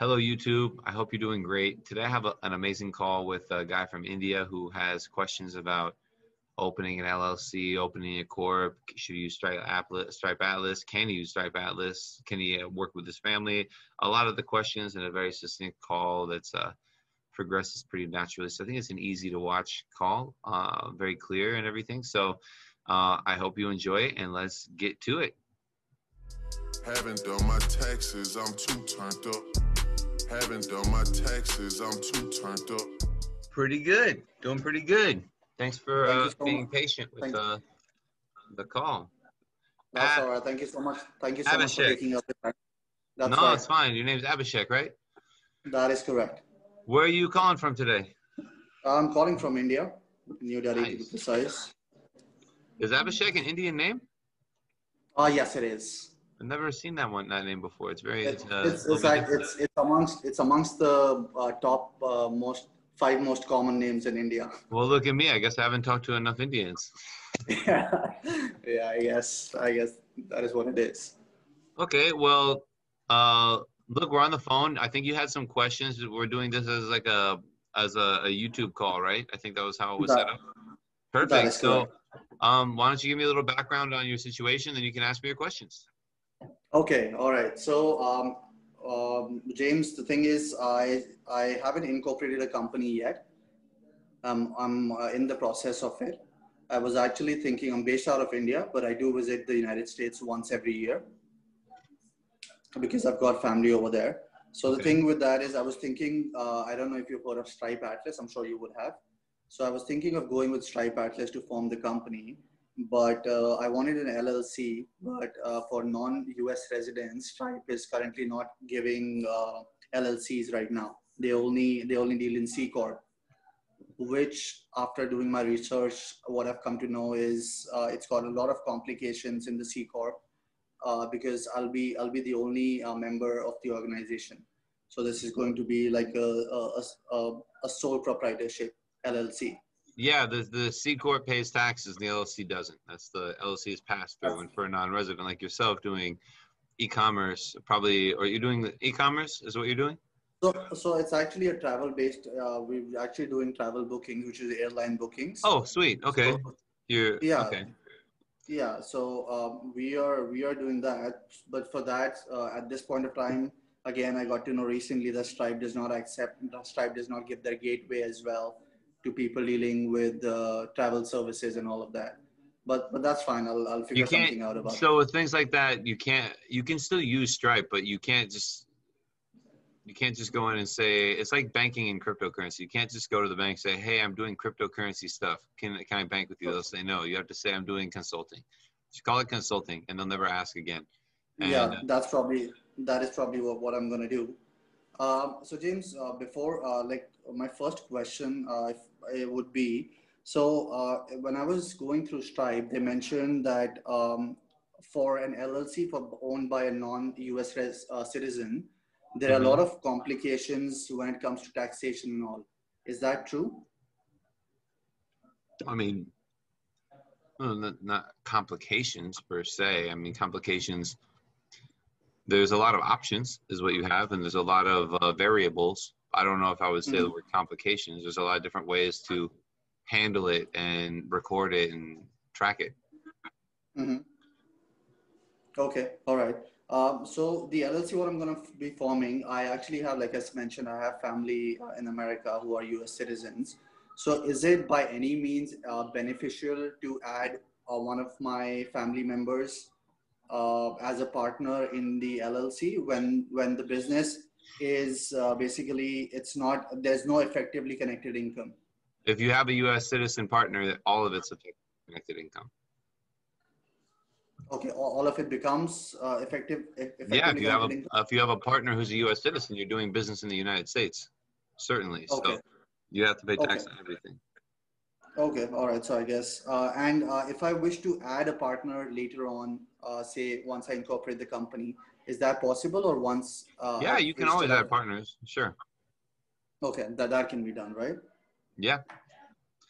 Hello, YouTube. I hope you're doing great. Today I have a, an amazing call with a guy from India who has questions about opening an LLC, opening a corp. Should you use Stripe Atlas? Stripe Atlas? Can he use Stripe Atlas? Can he uh, work with his family? A lot of the questions in a very succinct call that's uh, progresses pretty naturally. So I think it's an easy to watch call, uh, very clear and everything. So uh, I hope you enjoy it and let's get to it. Haven't done my taxes, I'm too turned up. Haven't done my taxes. I'm too turned up. Pretty good. Doing pretty good. Thanks for Thank uh, so being much. patient with uh, the call. That's uh, all right. Thank you so much. Thank you so Abhishek. much for taking up the time. That's no, right. it's fine. Your name's Abhishek, right? That is correct. Where are you calling from today? I'm calling from India, New Delhi nice. to be precise. Is Abhishek an Indian name? Ah, uh, yes, it is. I've never seen that one that name before. It's very. It's uh, it's, it's, like, it's, it's amongst it's amongst the uh, top uh, most five most common names in India. Well, look at me. I guess I haven't talked to enough Indians. yeah, yeah. I guess I guess that is what it is. Okay. Well, uh, look, we're on the phone. I think you had some questions. We're doing this as like a as a, a YouTube call, right? I think that was how it was that, set up. Perfect. So, um, why don't you give me a little background on your situation, then you can ask me your questions. Okay, all right. So, um, um, James, the thing is, I I haven't incorporated a company yet. Um, I'm uh, in the process of it. I was actually thinking I'm based out of India, but I do visit the United States once every year because I've got family over there. So the thing with that is, I was thinking, uh, I don't know if you've heard of Stripe Atlas. I'm sure you would have. So I was thinking of going with Stripe Atlas to form the company but uh, I wanted an LLC. But uh, for non-US residents, Stripe is currently not giving uh, LLCs right now. They only they only deal in C corp, which after doing my research, what I've come to know is uh, it's got a lot of complications in the C corp uh, because I'll be I'll be the only uh, member of the organization. So this is going to be like a a, a, a sole proprietorship LLC. Yeah, the the C corp pays taxes, and the LLC doesn't. That's the LLC is passed through, and for a non-resident like yourself doing e-commerce, probably, or you're doing the e-commerce is what you're doing. So, so it's actually a travel-based. Uh, we're actually doing travel bookings, which is airline bookings. Oh, sweet. Okay. So, you're yeah. Okay. Yeah. So um, we are we are doing that, but for that, uh, at this point of time, again, I got to know recently that Stripe does not accept. Stripe does not give their gateway as well to people dealing with uh, travel services and all of that. But but that's fine. I'll I'll figure something out about. So with things like that, you can't you can still use Stripe, but you can't just you can't just go in and say it's like banking in cryptocurrency. You can't just go to the bank and say, "Hey, I'm doing cryptocurrency stuff. Can can I bank with you?" They'll say no. You have to say, "I'm doing consulting." Just call it consulting, and they'll never ask again. And, yeah, that's probably that is probably what, what I'm gonna do. Um, so James, uh, before uh, like my first question, uh, if it would be so uh, when I was going through Stripe, they mentioned that um, for an LLC for owned by a non-US res, uh, citizen, there are a mm-hmm. lot of complications when it comes to taxation and all. Is that true? I mean, well, not, not complications per se. I mean, complications. There's a lot of options, is what you have, and there's a lot of uh, variables I don't know if I would say mm-hmm. the word complications. There's a lot of different ways to handle it and record it and track it. Mm-hmm. Okay, all right. Um, so the LLC, what I'm going to be forming, I actually have, like I mentioned, I have family uh, in America who are U.S. citizens. So is it by any means uh, beneficial to add uh, one of my family members uh, as a partner in the LLC when when the business is uh, basically it's not there's no effectively connected income if you have a us citizen partner all of it's connected income okay all of it becomes uh, effective yeah if you have a income? if you have a partner who's a us citizen you're doing business in the united states certainly okay. so you have to pay tax okay. on everything okay all right so i guess uh, and uh, if i wish to add a partner later on uh, say once i incorporate the company is that possible or once? Uh, yeah, you can always have partners. Sure. Okay, that, that can be done, right? Yeah.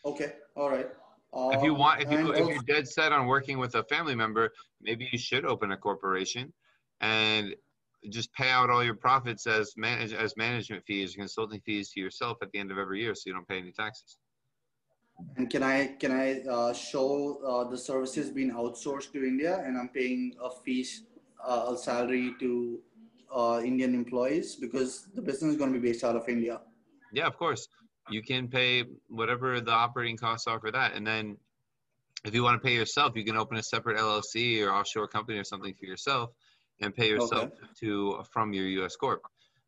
Okay, all right. Um, if you want, if, you, if you're dead set on working with a family member, maybe you should open a corporation. And just pay out all your profits as manage as management fees, consulting fees to yourself at the end of every year, so you don't pay any taxes. And can I can I uh, show uh, the services being outsourced to India, and I'm paying a fee, uh, a salary to uh, Indian employees because the business is going to be based out of India. Yeah, of course. You can pay whatever the operating costs are for that, and then if you want to pay yourself, you can open a separate LLC or offshore company or something for yourself, and pay yourself Okay. to from your U.S. corp.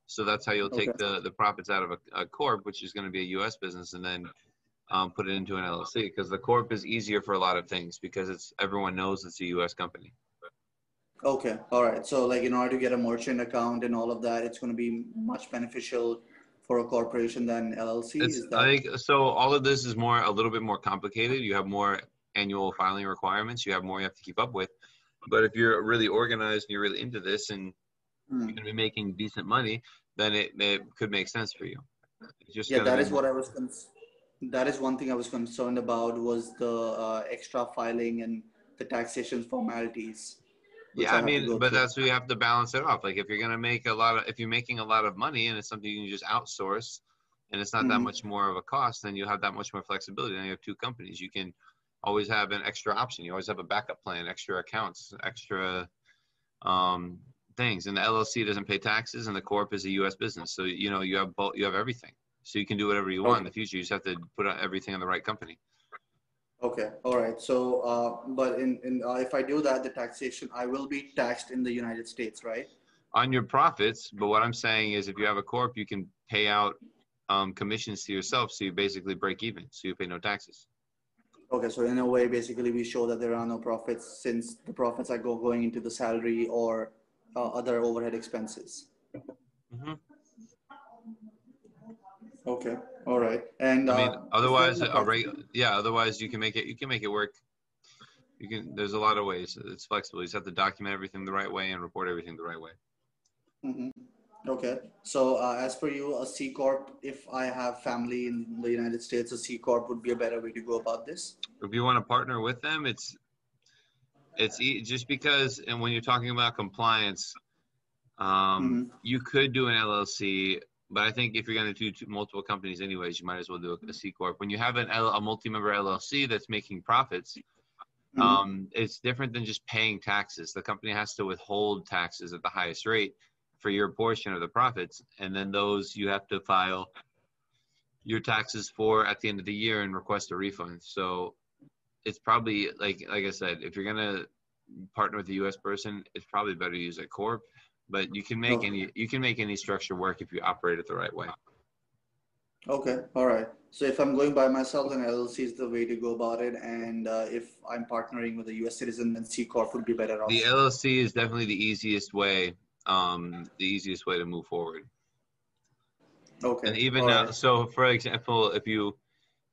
So that's how you'll take Okay. the the profits out of a, a corp, which is going to be a U.S. business, and then um, put it into an LLC because the corp is easier for a lot of things because it's everyone knows it's a U.S. company. Okay, all right. So like in order to get a merchant account and all of that, it's going to be much beneficial for a corporation than LLC. It's, Is that I think so. All of this is more a little bit more complicated. You have more annual filing requirements. You have more you have to keep up with. But if you're really organized and you're really into this and Hmm. you're going to be making decent money, then it, it could make sense for you. Yeah, that is what I was. Cons- that is one thing I was concerned about was the uh, extra filing and the taxation formalities. Yeah, I to mean, but through. that's where you have to balance it off. Like if you're gonna make a lot of, if you're making a lot of money and it's something you can just outsource, and it's not that Mhm. much more of a cost, then you have that much more flexibility. Then you have two companies. You can always have an extra option. You always have a backup plan, extra accounts, extra um, things. And the LLC doesn't pay taxes, and the corp is a U.S. business. So you know you have both. You have everything. So you can do whatever you want in the future. You just have to put everything in the right company. Okay, all right. So, uh, but in, in uh, if I do that, the taxation, I will be taxed in the United States, right? on your profits. But what I'm saying is, if you have a corp, you can pay out um, commissions to yourself, so you basically break even, so you pay no taxes. Okay, so in a way, basically, we show that there are no profits since the profits are go, going into the salary or uh, other overhead expenses. Mhm. Okay, all right. And I mean, uh, otherwise, a reg- yeah, otherwise you can make it. You can make it work. You can. There's a lot of ways. It's flexible. You just have to document everything the right way and report everything the right way. Mhm. Okay, so uh, as for you, a C corp, if I have family in the United States, a C corp would be a better way to go about this. If you want to partner with them, it's it's e- just because, and when you're talking about compliance, um, you could do an LLC, but I think if you're going to do two, multiple companies anyways, you might as well do a, a C corp. When you have an L, a multi-member LLC that's making profits, Mhm. um, it's different than just paying taxes. The company has to withhold taxes at the highest rate for your portion of the profits, and then those you have to file your taxes for at the end of the year and request a refund. So it's probably like like I said, if you're gonna partner with a U.S. person, it's probably better to use a corp. But you can make Okay. any you can make any structure work if you operate it the right way. Okay, all right. So if I'm going by myself, then LLC is the way to go about it. And uh, if I'm partnering with a U.S. citizen, then C corp would be better off. The LLC is definitely the easiest way, um, the easiest way to move forward. okay. And even now, right. so for example, if you,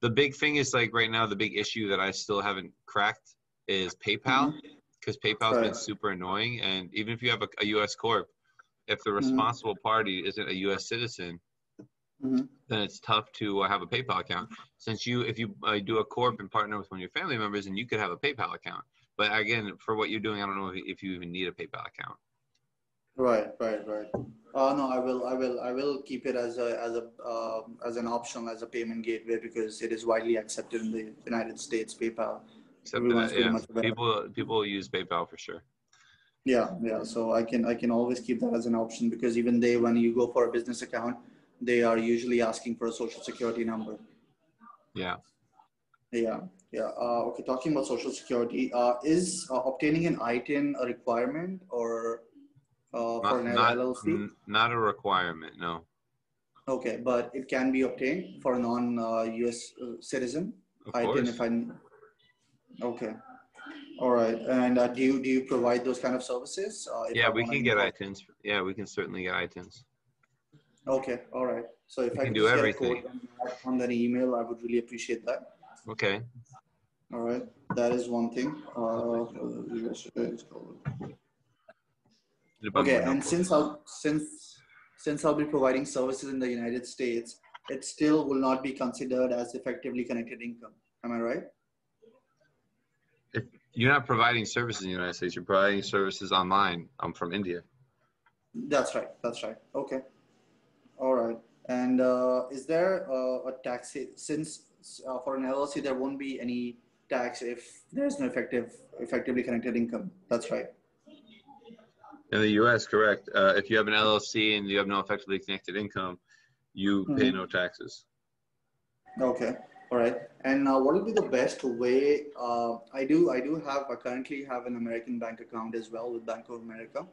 the big thing is like right now, the big issue that I still haven't cracked is PayPal, because PayPal's been Mm-hmm. Super annoying. And even if you have a, a U.S. corp, if the Mhm. responsible party isn't a U.S. citizen, Mhm. then it's tough to uh, have a PayPal account. Since you, if you uh, do a corp and partner with one of your family members, and you could have a PayPal account. But again, for what you're doing, I don't know if, if you even need a PayPal account. Right, right, right. Uh, no, I will, I will, I will keep it as a as a um, as an optional as a payment gateway because it is widely accepted in the United States. PayPal. Except that, yeah, much people people use PayPal for sure. Yeah, yeah. So I can I can always keep that as an option because even they when you go for a business account, they are usually asking for a social security number. Yeah. Yeah, yeah. Uh, okay, talking about social security, uh, is uh, obtaining an ITIN a requirement or uh, for Not, an not, LLC? n- not a requirement, no. Okay, but it can be obtained for a non-US uh, citizen. Of ITIN, course. if I. Okay. All right. And uh, do you do you provide those kind of services? Uh, Yeah, we can get incorporate- ITINs. Yeah, we can certainly get ITINs. Okay. All right. So if We I can do everything. on that email, I would really appreciate that. Okay. All right. That is one thing. Uh, Okay, and since I'll since since I'll be providing services in the United States, it still will not be considered as effectively connected income. Am I right? You're not providing services in the United States. You're providing services online. I'm from India. That's right. That's right. Okay. All right. And uh, is there uh, a tax since uh, for an LLC there won't be any tax if there's no effective effectively connected income? That's right. In the U.S., correct. Uh, if you have an LLC and you have no effectively connected income, you mm-hmm. pay no taxes. Okay. All right. And uh, what will be the best way? Uh, I do. I do have. I currently have an American bank account as well with Bank of America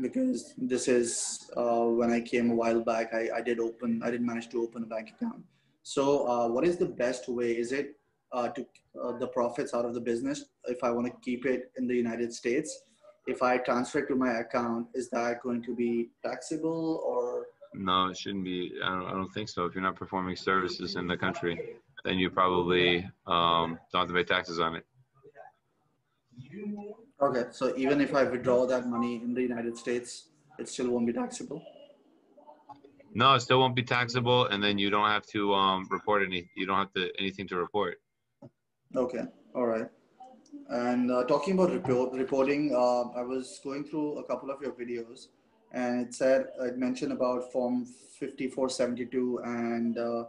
because this is uh, when I came a while back. I, I did open. I did manage to open a bank account. So, uh, what is the best way? Is it uh, to uh, the profits out of the business if I want to keep it in the United States? If I transfer to my account, is that going to be taxable or? No, it shouldn't be. I don't, I don't think so. If you're not performing services in the country, then you probably um, don't have to pay taxes on it. Okay, so even if I withdraw that money in the United States, it still won't be taxable. No, it still won't be taxable, and then you don't have to um, report any. You don't have to anything to report. Okay, all right. And uh, talking about report, reporting, uh, I was going through a couple of your videos, and it said it mentioned about Form 5472 and uh,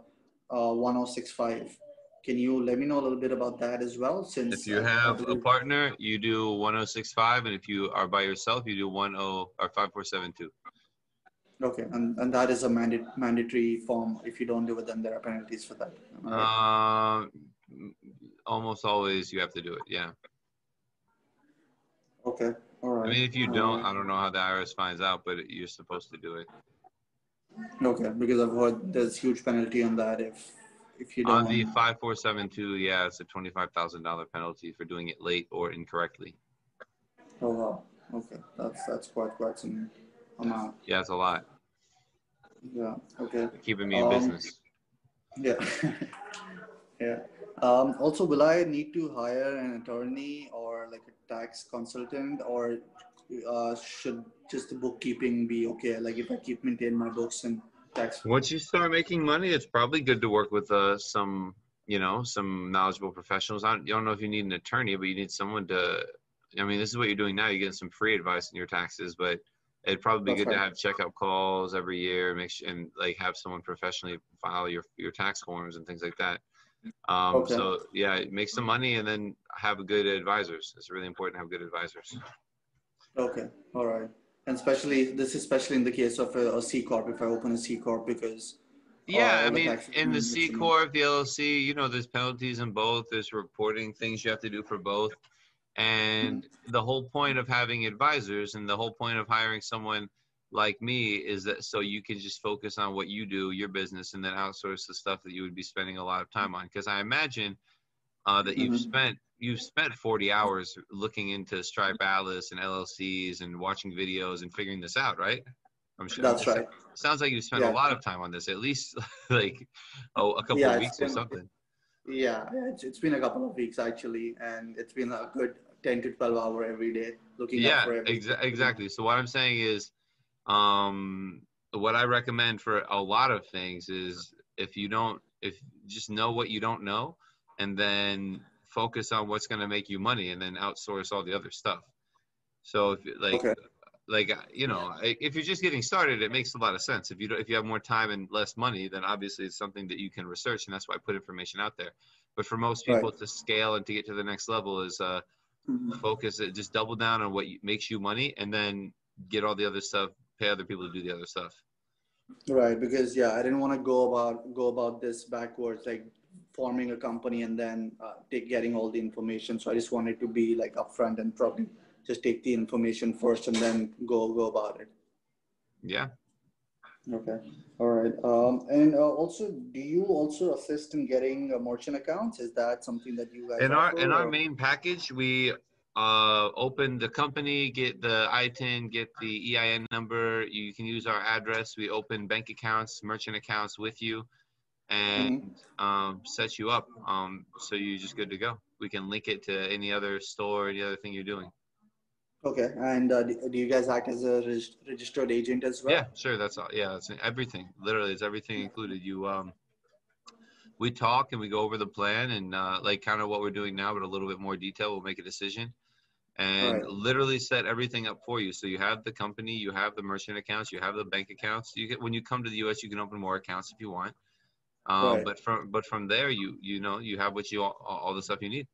uh 1065. Can you let me know a little bit about that as well? Since if you have a partner, you do 1065, and if you are by yourself, you do 10 or 5472. Okay, and, and that is a manda- mandatory form. If you don't do it, then there are penalties for that. Right? Uh, almost always you have to do it. Yeah. Okay. All right. I mean, if you don't, I don't know how the IRS finds out, but you're supposed to do it. Okay, because I've heard there's huge penalty on that if if you don't. On the 5472, yeah, it's a $25,000 penalty for doing it late or incorrectly. Oh, wow. Okay. That's, that's quite, quite some amount. Yeah, it's a lot. Yeah. Okay. Keeping me in um, business. Yeah. yeah. Um, also, will I need to hire an attorney or like a tax consultant or uh, should just the bookkeeping be okay? Like if I keep maintain my books and tax. Once you start making money, it's probably good to work with uh, some, you know, some knowledgeable professionals. I don't, you don't know if you need an attorney, but you need someone to. I mean, this is what you're doing now. You're getting some free advice in your taxes, but it'd probably be That's good right. to have checkup calls every year, make sure, and like have someone professionally file your your tax forms and things like that. Um, okay. So yeah, make some money and then have good advisors. It's really important to have good advisors. Okay. All right and especially this is especially in the case of a, a C corp if I open a C corp because yeah, I mean, in the C corp, the LLC, you know, there's penalties in both. There's reporting things you have to do for both, and the whole point of having advisors and the whole point of hiring someone like me is that so you can just focus on what you do, your business, and then outsource the stuff that you would be spending a lot of time on. Because I imagine uh, that you've mm-hmm. spent you've spent 40 hours looking into Stripe Atlas and LLCs and watching videos and figuring this out, right? I'm sure. That's right. Sounds like you spent yeah. a lot of time on this, at least like oh, a couple yeah, of weeks been, or something. Yeah, it's, it's been a couple of weeks actually, and it's been a good 10 to 12 hour every day looking yeah, exa- exactly. So what I'm saying is, um, what I recommend for a lot of things is if you don't, if just know what you don't know, and then focus on what's going to make you money and then outsource all the other stuff. So if like okay. like you know, if you're just getting started, it makes a lot of sense. If you don't if you have more time and less money, then obviously it's something that you can research, and that's why I put information out there. But for most people right. to scale and to get to the next level is uh, mm-hmm. focus. It just double down on what makes you money, and then get all the other stuff. Pay other people to do the other stuff. Right, because yeah, I didn't want to go about go about this backwards. Like forming a company and then uh, take, getting all the information. So I just wanted to be like upfront and probably just take the information first and then go go about it. Yeah. Okay. All right. Um, and uh, also, do you also assist in getting uh, merchant accounts? Is that something that you guys in our in or? our main package? We uh, open the company, get the ITIN, get the EIN number. You can use our address. We open bank accounts, merchant accounts with you and mm-hmm. um, set you up um, so you're just good to go. We can link it to any other store, any other thing you're doing. Okay, and uh, do you guys act as a registered agent as well? Yeah, sure. That's all. Yeah, that's everything. Literally, it's everything included. You, um, we talk and we go over the plan and uh, like kind of what we're doing now, but a little bit more detail. We'll make a decision, and Right. literally set everything up for you. So you have the company, you have the merchant accounts, you have the bank accounts. You get when you come to the U.S., you can open more accounts if you want. Um, Right. But from but from there, you you know you have what you all, all the stuff you need.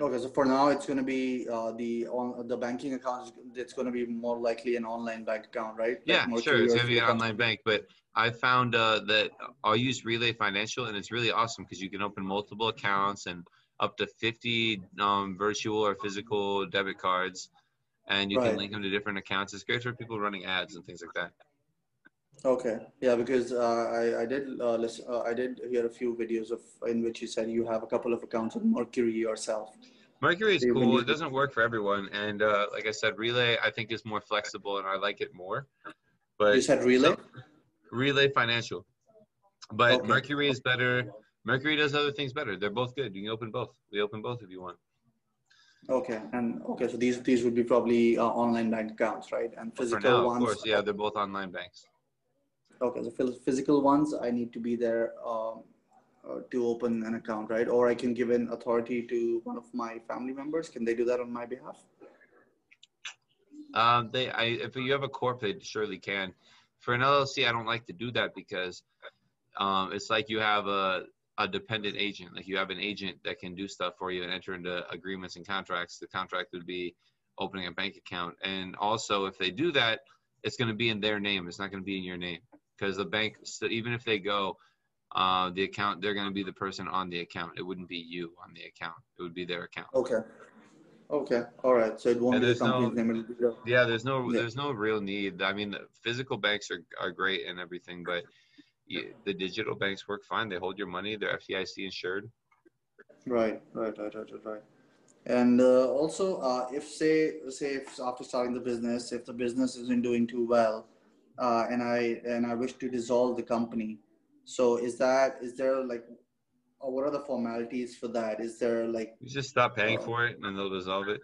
Okay, so for now, it's going to be uh, the on the banking account. It's going to be more likely an online bank account, right? Like Yeah, sure. It's gonna be an online bank, but I found uh, that I'll use Relay Financial, and it's really awesome because you can open multiple accounts and up to 50 um, virtual or physical debit cards, and you Right. can link them to different accounts. It's great for people running ads and things like that. Okay, yeah, because uh, I I did uh, listen, uh, I did hear a few videos of in which you said you have a couple of accounts with Mercury yourself. Mercury is They cool. It doesn't work for everyone, and uh, like I said, Relay I think is more flexible, and I like it more. But You said Relay. Relay Financial, but Okay. Mercury is better. Mercury does other things better. They're both good. You can open both. We open both if you want. Okay, and okay, so these these would be probably uh, online bank accounts, right? And For physical ones. of course, yeah, they're both online banks. Okay, so physical ones, I need to be there um, uh, to open an account, right? Or I can give an authority to one of my family members. Can they do that on my behalf? Um, they, I, if you have a corp, they surely can. For an LLC, I don't like to do that because um, it's like you have a, a dependent agent. Like you have an agent that can do stuff for you and enter into agreements and contracts. The contract would be opening a bank account, and also if they do that, it's going to be in their name. It's not going to be in your name because the bank. So even if they go, uh, the account, they're going to be the person on the account. It wouldn't be you on the account. It would be their account. Okay. Okay. All right. So it won't be the there's no- name. It'll be the, Yeah, there's no there's no real need. I mean, the physical banks are, are great and everything, but you, the digital banks work fine. They hold your money. They're FDIC insured. right. Right. Right. Right. Right. Right. And uh, also, uh, if say say if after starting the business, if the business isn't doing too well, uh, and I and I wish to dissolve the company, so is that is there like, or what are the formalities for that? Is there like You just stop paying Uh, for it, and they'll dissolve it.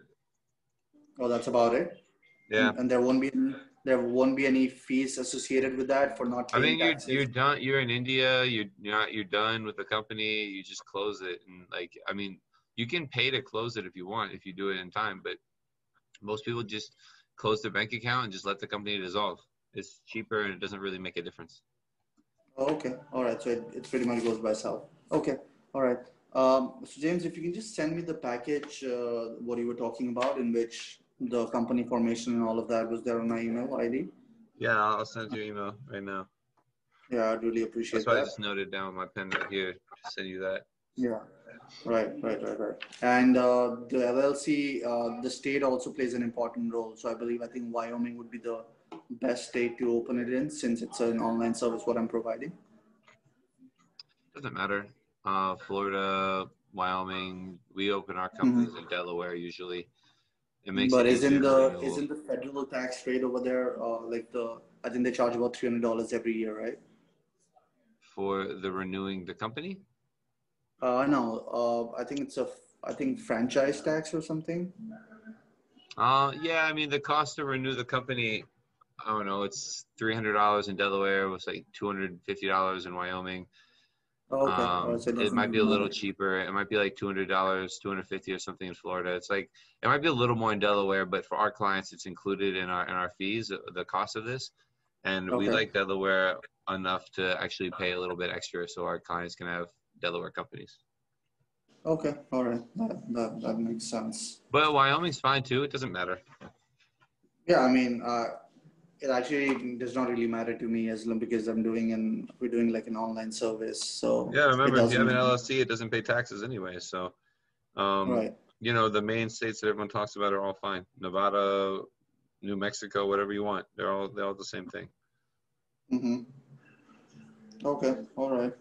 Oh, that's about it. Yeah, And, and there won't be there won't be any fees associated with that for not paying. I mean, you're taxes. you're done. You're in India. You're you're not. You're done with the company. You just close it, and like, I mean, you can pay to close it if you want, if you do it in time. But most people just close their bank account and just let the company dissolve. It's cheaper, and it doesn't really make a difference. Oh, okay. All right. So it, it pretty much goes by itself. Okay. All right. Um, so James, if you can just send me the package, uh, what you were talking about, in which the company formation and all of that was there on my email ID. Yeah, I'll send you email right now. Yeah, I'd really appreciate that. That's why I just noted down with my pen right here to send you that. Yeah. Right, right, right, right. And uh, the LLC, uh, the state also plays an important role. So I believe, I think Wyoming would be the best state to open it in since it's an online service, what I'm providing. Doesn't matter. Uh, Florida, Wyoming, we open our companies in Delaware usually. It makes But it isn't the isn't the federal tax rate over there uh, like the I think they charge about three hundred dollars every year, right? for the renewing the company. Uh, no, uh, I think it's a I think franchise tax or something. Uh, yeah, I mean the cost to renew the company, I don't know, it's three hundred dollars in Delaware. It was like two hundred and fifty dollars in Wyoming. Oh, okay, Um, Oh, so it doesn't might be a little cheaper. It might be like two hundred dollars, two hundred fifty or something in Florida. It's like it might be a little more in Delaware, but for our clients, it's included in our in our fees, uh, the cost of this. And we like Delaware enough to actually pay a little bit extra, so our clients can have Delaware companies. Okay, all right, that, that that makes sense. But Wyoming's fine too. It doesn't matter. Yeah, I mean, uh, it actually does not really matter to me as long because I'm doing an we're doing like an online service. So Yeah, remember if you have an LLC, it doesn't pay taxes anyway. So, um, right? you know, the main states that everyone talks about are all fine. Nevada, New Mexico, whatever you want. They're all they're all the same thing. Mm-hmm. Okay, all right.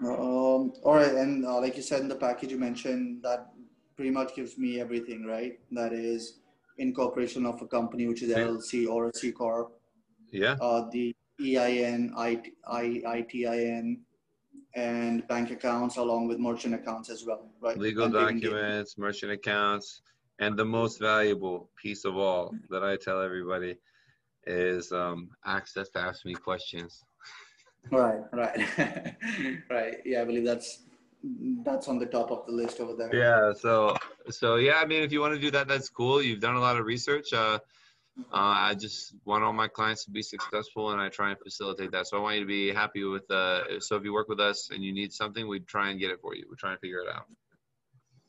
Um, all right, and uh, like you said in the package, you mentioned that pretty much gives me everything, right? That is incorporation of a company, which is. LLC or a C corp, Yeah. uh, the EIN, ITIN, and bank accounts along with merchant accounts as well, right? Legal And documents, merchant accounts, and the most valuable piece of all that I tell everybody is um, access to ask me questions. Right, right, right. Yeah, I believe that's that's on the top of the list over there. Yeah. So so yeah, I mean, if you want to do that, that's cool. You've done a lot of research. Uh, uh, I just want all my clients to be successful, and I try and facilitate that. So I want you to be happy with. Uh, so if you work with us and you need something, we try and get it for you. We try and figure it out.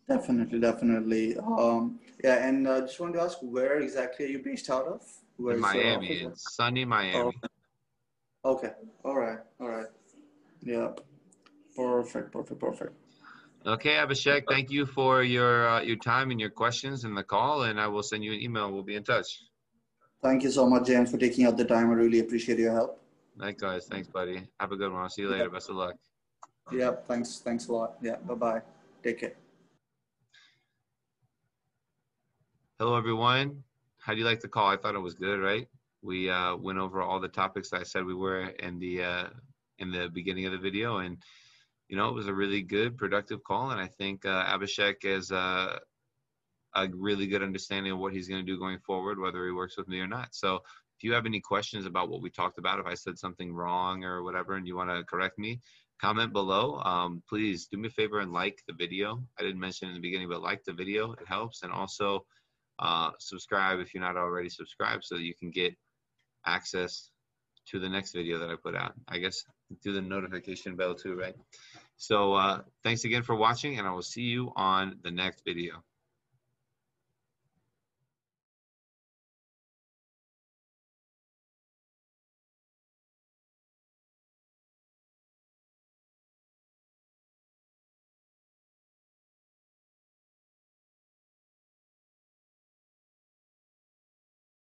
Definitely, definitely. Um, yeah, and uh, just wanted to ask, where exactly are you based out of? In Miami, in sunny Miami. Oh, okay. All right. All right. Yeah. Perfect. Perfect. Perfect. Okay, Abhishek. Thank you for your uh, your time and your questions and the call, and I will send you an email. We'll be in touch. Thank you so much, James, for taking out the time. I really appreciate your help. Likewise. Thanks, buddy. Have a good one. I'll see you later. Best of luck. Yeah. Thanks. Thanks a lot. Yeah. Bye bye. Take care. Hello, everyone. How do you like the call? I thought it was good, right? We uh, went over all the topics that I said we were in the uh, in the beginning of the video, and you know it was a really good, productive call. And I think uh, Abhishek has uh, a really good understanding of what he's going to do going forward, whether he works with me or not. So if you have any questions about what we talked about, if I said something wrong or whatever, and you want to correct me, comment below. Um, please do me a favor and like the video. I didn't mention in the beginning, but like the video, it helps. And also uh, subscribe if you're not already subscribed so that you can get access to the next video that I put out. I guess do the notification bell too, right? So uh, thanks again for watching and I will see you on the next video.